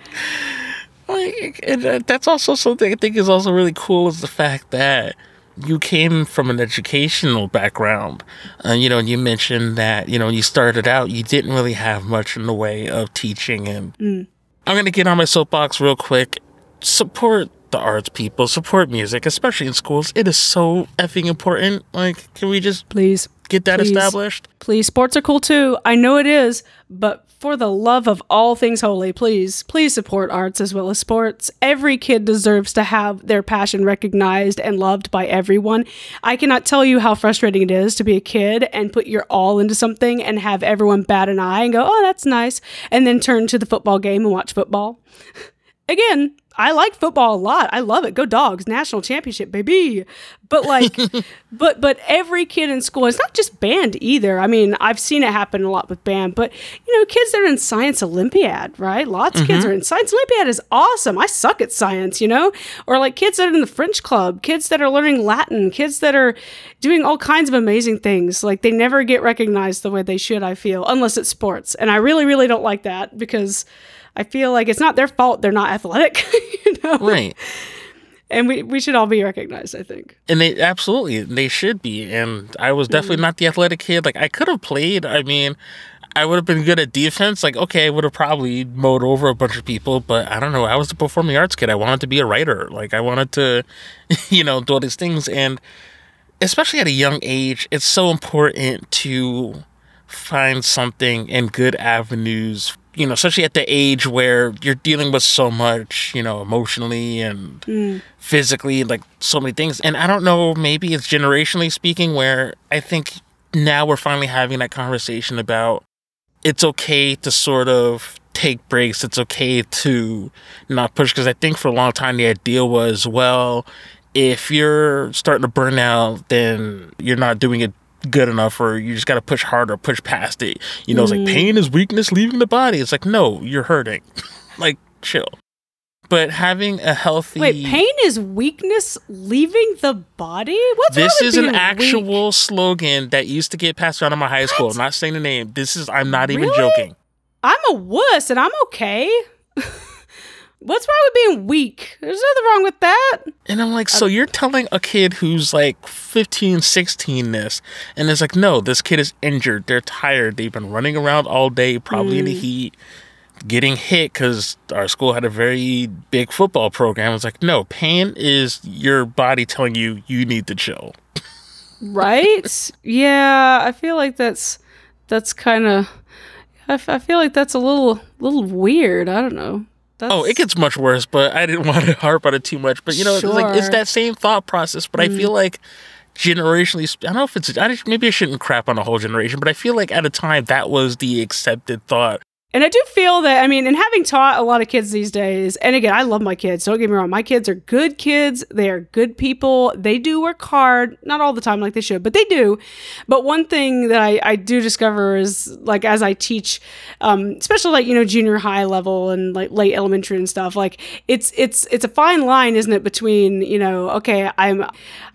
Like, and that's also something I think is also really cool is the fact that you came from an educational background. Uh, you know, you mentioned that you know you started out, you didn't really have much in the way of teaching, and mm. I'm gonna get on my soapbox real quick. Support the arts, people. Support music, especially in schools. It is so effing important. Like, can we just Please. get that Please. established? Please, sports are cool too. I know it is, but for the love of all things holy, please, please support arts as well as sports. Every kid deserves to have their passion recognized and loved by everyone. I cannot tell you how frustrating it is to be a kid and put your all into something and have everyone bat an eye and go, oh, that's nice, and then turn to the football game and watch football. (laughs) Again, I like football a lot. I love it. Go dogs, national championship, baby. But like (laughs) but but every kid in school, it's not just band either. I mean, I've seen it happen a lot with band, but you know, kids that are in science olympiad, right? Lots of kids mm-hmm. are in science olympiad is awesome. I suck at science, you know? Or like kids that are in the French club, kids that are learning Latin, kids that are doing all kinds of amazing things. Like they never get recognized the way they should, I feel, unless it's sports. And I really, really don't like that because I feel like it's not their fault they're not athletic, (laughs) you know? Right. And we, we should all be recognized, I think. And they absolutely they should be. And I was definitely mm. not the athletic kid. Like I could have played. I mean, I would have been good at defense. Like okay, I would have probably mowed over a bunch of people. But I don't know. I was a performing arts kid. I wanted to be a writer. Like I wanted to, (laughs) you know, do all these things. And especially at a young age, it's so important to find something in good avenues you know, especially at the age where you're dealing with so much, you know, emotionally and mm. physically, like so many things. And I don't know, maybe it's generationally speaking, where I think now we're finally having that conversation about it's okay to sort of take breaks. It's okay to not push. Because I think for a long time, the idea was, well, if you're starting to burn out, then you're not doing it good enough or you just got to push harder push past it. You know it's like mm-hmm. pain is weakness leaving the body. It's like no you're hurting. (laughs) Like chill. But having a healthy Wait, pain is weakness leaving the body? What's this is an actual weak? slogan that used to get passed around in my high school. I'm not saying the name. This is i'm not even Really? joking. I'm a wuss and I'm okay. (laughs) What's wrong with being weak? There's nothing wrong with that. And I'm like, so uh, you're telling a kid who's like 15, 16 this, and it's like, no, this kid is injured. They're tired. They've been running around all day, probably in the mm. heat, getting hit because our school had a very big football program. It's like, no, pain is your body telling you you need to chill. Right? (laughs) yeah, I feel like that's that's kind of I, f- I feel like that's a little little weird. I don't know. That's, Oh, it gets much worse, but I didn't (laughs) want to harp on it too much. But you know, it's like it's that same thought process. But I mm. feel like generationally, I don't know if it's I just, maybe I shouldn't crap on a whole generation, but I feel like at a time that was the accepted thought. And I do feel that, I mean, and having taught a lot of kids these days, and again, I love my kids. Don't get me wrong. My kids are good kids. They are good people. They do work hard, not all the time like they should, but they do. But one thing that I, I do discover is like as I teach, um, especially like, you know, junior high level and like late elementary and stuff, like it's, it's, it's a fine line, isn't it? Between, you know, okay, I'm,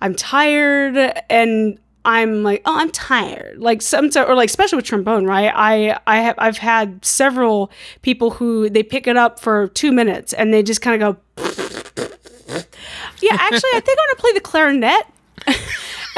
I'm tired and I'm like, oh, I'm tired. Like some, or like especially with trombone, right? I, I have, I've had several people who they pick it up for two minutes and they just kind of go, (laughs) yeah, actually, I think I'm gonna play the clarinet. (laughs)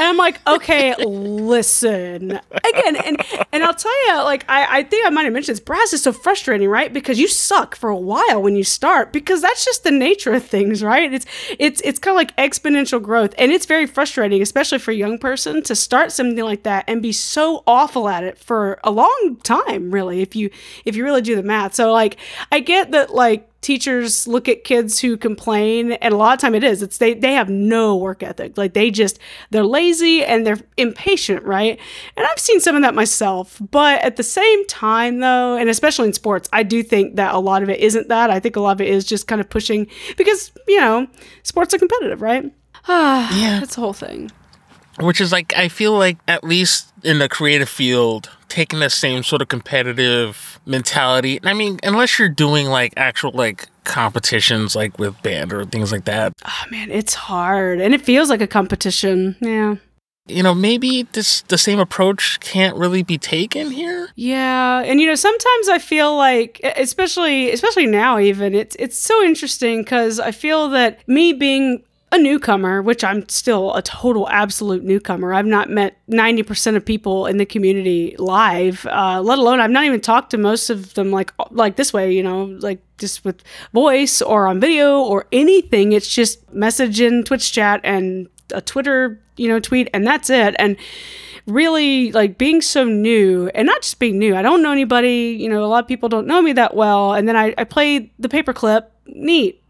And I'm like, okay, listen again, and and I'll tell you, like, I, I think I might have mentioned this. Brass is so frustrating, right? Because you suck for a while when you start, because that's just the nature of things, right? It's it's it's kind of like exponential growth, and it's very frustrating, especially for a young person to start something like that and be so awful at it for a long time, really. If you if you really do the math, so like, I get that, like teachers look at kids who complain and a lot of time it is it's they they have no work ethic. Like they just they're lazy and they're impatient right? And i've seen some of that myself but at the same time though and especially in sports i do think that a lot of it isn't that. I think a lot of it is just kind of pushing because you know sports are competitive right? Ah (sighs) (sighs) Yeah. that's the whole thing which is like I feel like at least in the creative field, taking the same sort of competitive mentality. I mean, unless you're doing like actual like competitions, like with band or things like that, oh man it's hard and it feels like a competition yeah you know, maybe this the same approach can't really be taken here. Yeah, and you know, sometimes I feel like, especially especially now, even it's it's so interesting because I feel that me being a newcomer, which I'm still a total absolute newcomer. I've not met 90% of people in the community live, uh, let alone I've not even talked to most of them like like this way, you know, like just with voice or on video or anything. It's just message in Twitch chat and a Twitter, you know, tweet and that's it. And really like being so new and not just being new. I don't know anybody, you know, a lot of people don't know me that well. And then I, I played the paperclip neat. (laughs)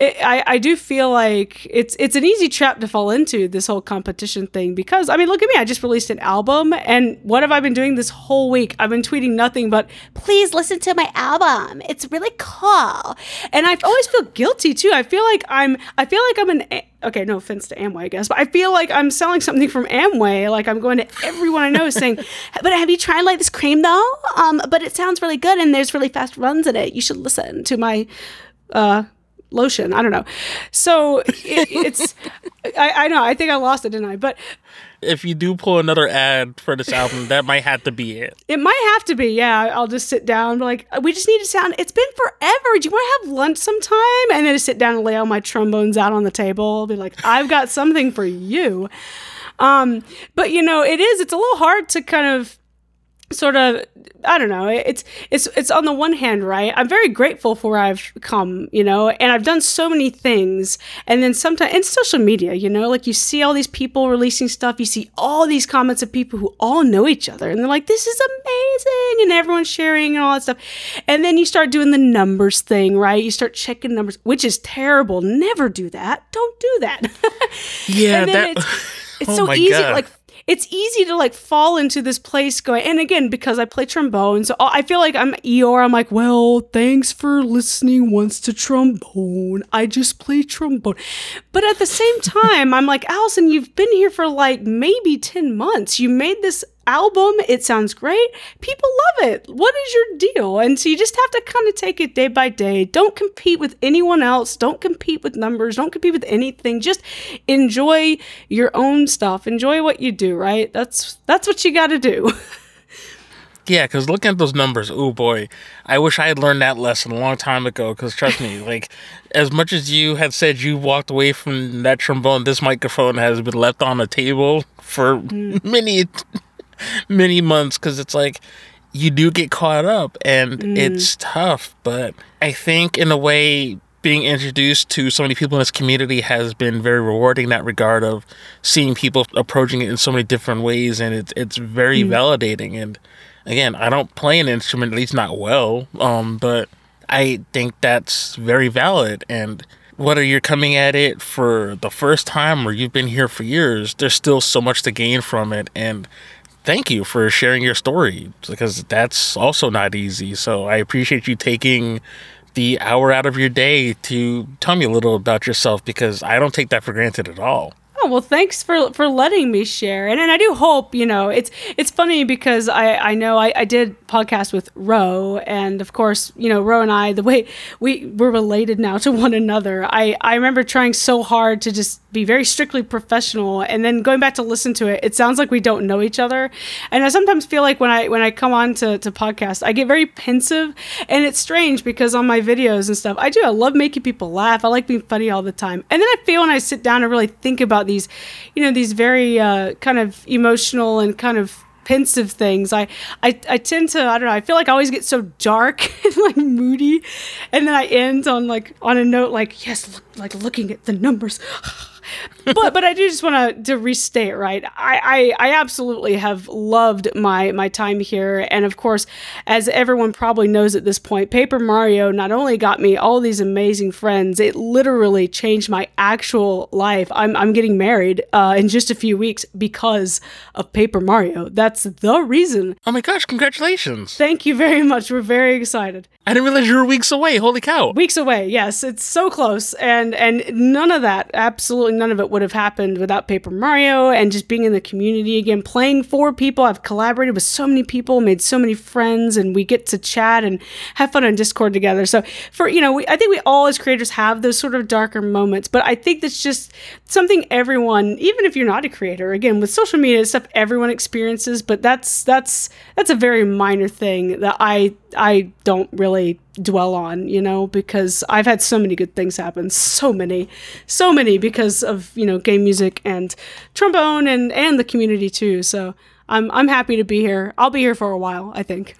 I I do feel like it's it's an easy trap to fall into this whole competition thing because I mean look at me I just released an album and what have I been doing this whole week? I've been tweeting nothing but please listen to my album. It's really cool. And I always feel guilty too. I feel like I'm I feel like I'm an okay, no offense to Amway, I guess, but I feel like I'm selling something from Amway. Like I'm going to everyone I know saying, (laughs) but have you tried like this cream though? Um, but it sounds really good and there's really fast runs in it. You should listen to my uh, lotion. I don't know. So it, it's, (laughs) I, I know, I think I lost it, didn't I? But if you do pull another ad for this album, that might have to be it. It might have to be, yeah. I'll just sit down, like, we just need to sound. It's been forever. Do you want to have lunch sometime? And then just sit down and lay all my trombones out on the table. I'll be like, I've got something for you. Um, but you know, it is. It's a little hard to kind of sort of I don't know. It's it's it's on the one hand, right? I'm very grateful for where I've come, you know, and I've done so many things. And then sometimes in social media, you know, like you see all these people releasing stuff, you see all these comments of people who all know each other, and they're like, "This is amazing," and everyone's sharing and all that stuff. And then you start doing the numbers thing, right? You start checking numbers, which is terrible. Never do that. Don't do that. (laughs) Yeah, that. It's, (laughs) it's oh so easy, God. like it's easy to like fall into this place going and again because i play trombone so i feel like i'm eeyore i'm like well thanks for listening once to trombone. I just play trombone. But at the same time i'm like allison you've been here for like maybe 10 months. You made this album it sounds great. People love it. What is your deal? And so you just have to kind of take it day by day. Don't compete with anyone else. Don't compete with numbers. Don't compete with anything. Just enjoy your own stuff. Enjoy what you do right? That's that's what you got to do. (laughs) Yeah, because looking at those numbers, oh boy, I wish I had learned that lesson a long time ago. Because trust me, (laughs) like as much as you had said you walked away from that trombone, this microphone has been left on a table for mm. (laughs) many, (laughs) many months. Because it's like you do get caught up, and it's tough. But I think in a way, being introduced to so many people in this community has been very rewarding in that regard of seeing people approaching it in so many different ways, and it's it's very validating and again, I don't play an instrument, at least not well, um, but I think that's very valid. And whether you're coming at it for the first time or you've been here for years, there's still so much to gain from it. And thank you for sharing your story because that's also not easy. So I appreciate you taking the hour out of your day to tell me a little about yourself because I don't take that for granted at all. Oh well, thanks for for letting me share, and and I do hope you know it's it's funny because I I know I, I did podcast with Ro, and of course you know Ro and I the way we we're related now to one another. I I remember trying so hard to just be very strictly professional, and then going back to listen to it, it sounds like we don't know each other, and I sometimes feel like when I when I come on to to podcast, I get very pensive, and it's strange because on my videos and stuff, I do I love making people laugh. I like being funny all the time, and then I feel when I sit down and really think about these, you know, these very uh, kind of emotional and kind of pensive things. I, I I tend to I don't know. I feel like I always get so dark (laughs) and like moody, and then I end on like on a note like yes, look, like looking at the numbers. But but I do just want to to restate right. I, I I absolutely have loved my my time here, and of course, as everyone probably knows at this point, Paper Mario not only got me all these amazing friends, it literally changed my actual life. I'm I'm getting married uh, in just a few weeks because of Paper Mario. That's the reason. Oh my gosh, congratulations! Thank you very much. We're very excited. I didn't realize you were weeks away. Holy cow. Weeks away. Yes, it's so close, and and none of that. Absolutely none of it would have happened without Paper Mario and just being in the community again, playing for people. I've collaborated with so many people, made so many friends, and we get to chat and have fun on Discord together. So for you know, we, I think we all as creators have those sort of darker moments, but I think that's just something everyone, even if you're not a creator, again with social media stuff, everyone experiences. But that's that's that's a very minor thing that I I don't really dwell on, you know, because I've had so many good things happen, so many, so many because of you know game music and trombone and and the community too. So I'm I'm happy to be here. I'll be here for a while, I think.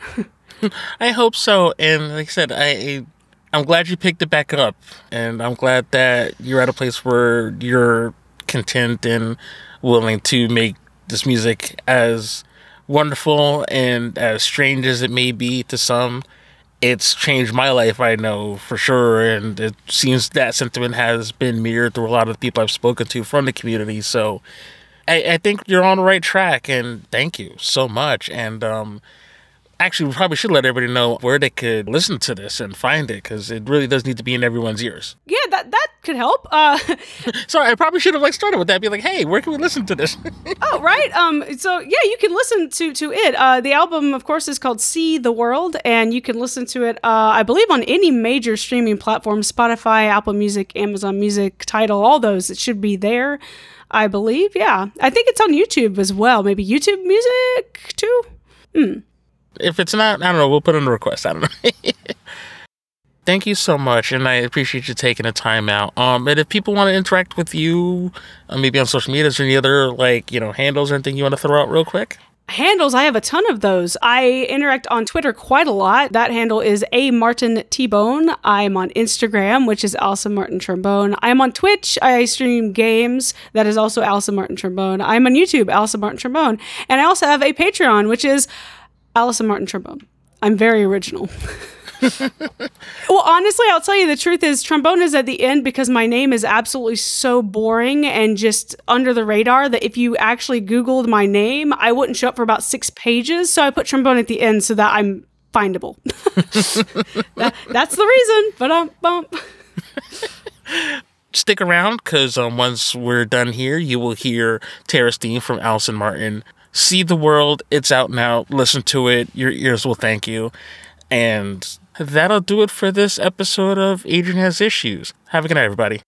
(laughs) I hope so. And like I said, I I'm glad you picked it back up, and I'm glad that you're at a place where you're content and willing to make this music as wonderful and as strange as it may be to some, it's changed my life, I know for sure. And it seems that sentiment has been mirrored through a lot of the people I've spoken to from the community. So I, I think you're on the right track. And thank you so much. And um, actually, we probably should let everybody know where they could listen to this and find it because it really does need to be in everyone's ears. Yeah, that that could help. Uh, (laughs) (laughs) Sorry, I probably should have like started with that. Be like, hey, where can we listen to this? (laughs) oh, right. Um. So yeah, you can listen to to it. Uh, the album, of course, is called "See the World," and you can listen to it. Uh, I believe on any major streaming platform: Spotify, Apple Music, Amazon Music, Tidal, all those. It should be there. I believe. Yeah, I think it's on YouTube as well. Maybe YouTube Music too. Hmm if it's not, I don't know. We'll put in a request. I don't know. (laughs) Thank you so much, and I appreciate you taking the time out. Um, and if people want to interact with you, uh, maybe on social media, is there any other like you know handles or anything you want to throw out real quick? Handles, I have a ton of those. I interact on Twitter quite a lot. That handle is a Martin T Bone. I'm on Instagram, which is Allison Martin Trombone. I'm on Twitch. I stream games. That is also Allison Martin Trombone. I'm on YouTube, Allison Martin Trombone, and I also have a Patreon, which is Allison Martin trombone. I'm very original. (laughs) (laughs) well, honestly, I'll tell you the truth is trombone is at the end because my name is absolutely so boring and just under the radar that if you actually Googled my name, I wouldn't show up for about six pages. So I put trombone at the end so that I'm findable. (laughs) that, that's the reason. But um, bump. Stick around because um, once we're done here, you will hear Terra's theme from Allison Martin see the world. It's out now. Listen to it. Your ears will thank you. And that'll do it for this episode of Adrian Has Issues. Have a good night, everybody.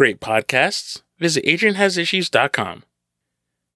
Great podcasts, visit AdrianHasIssues.com.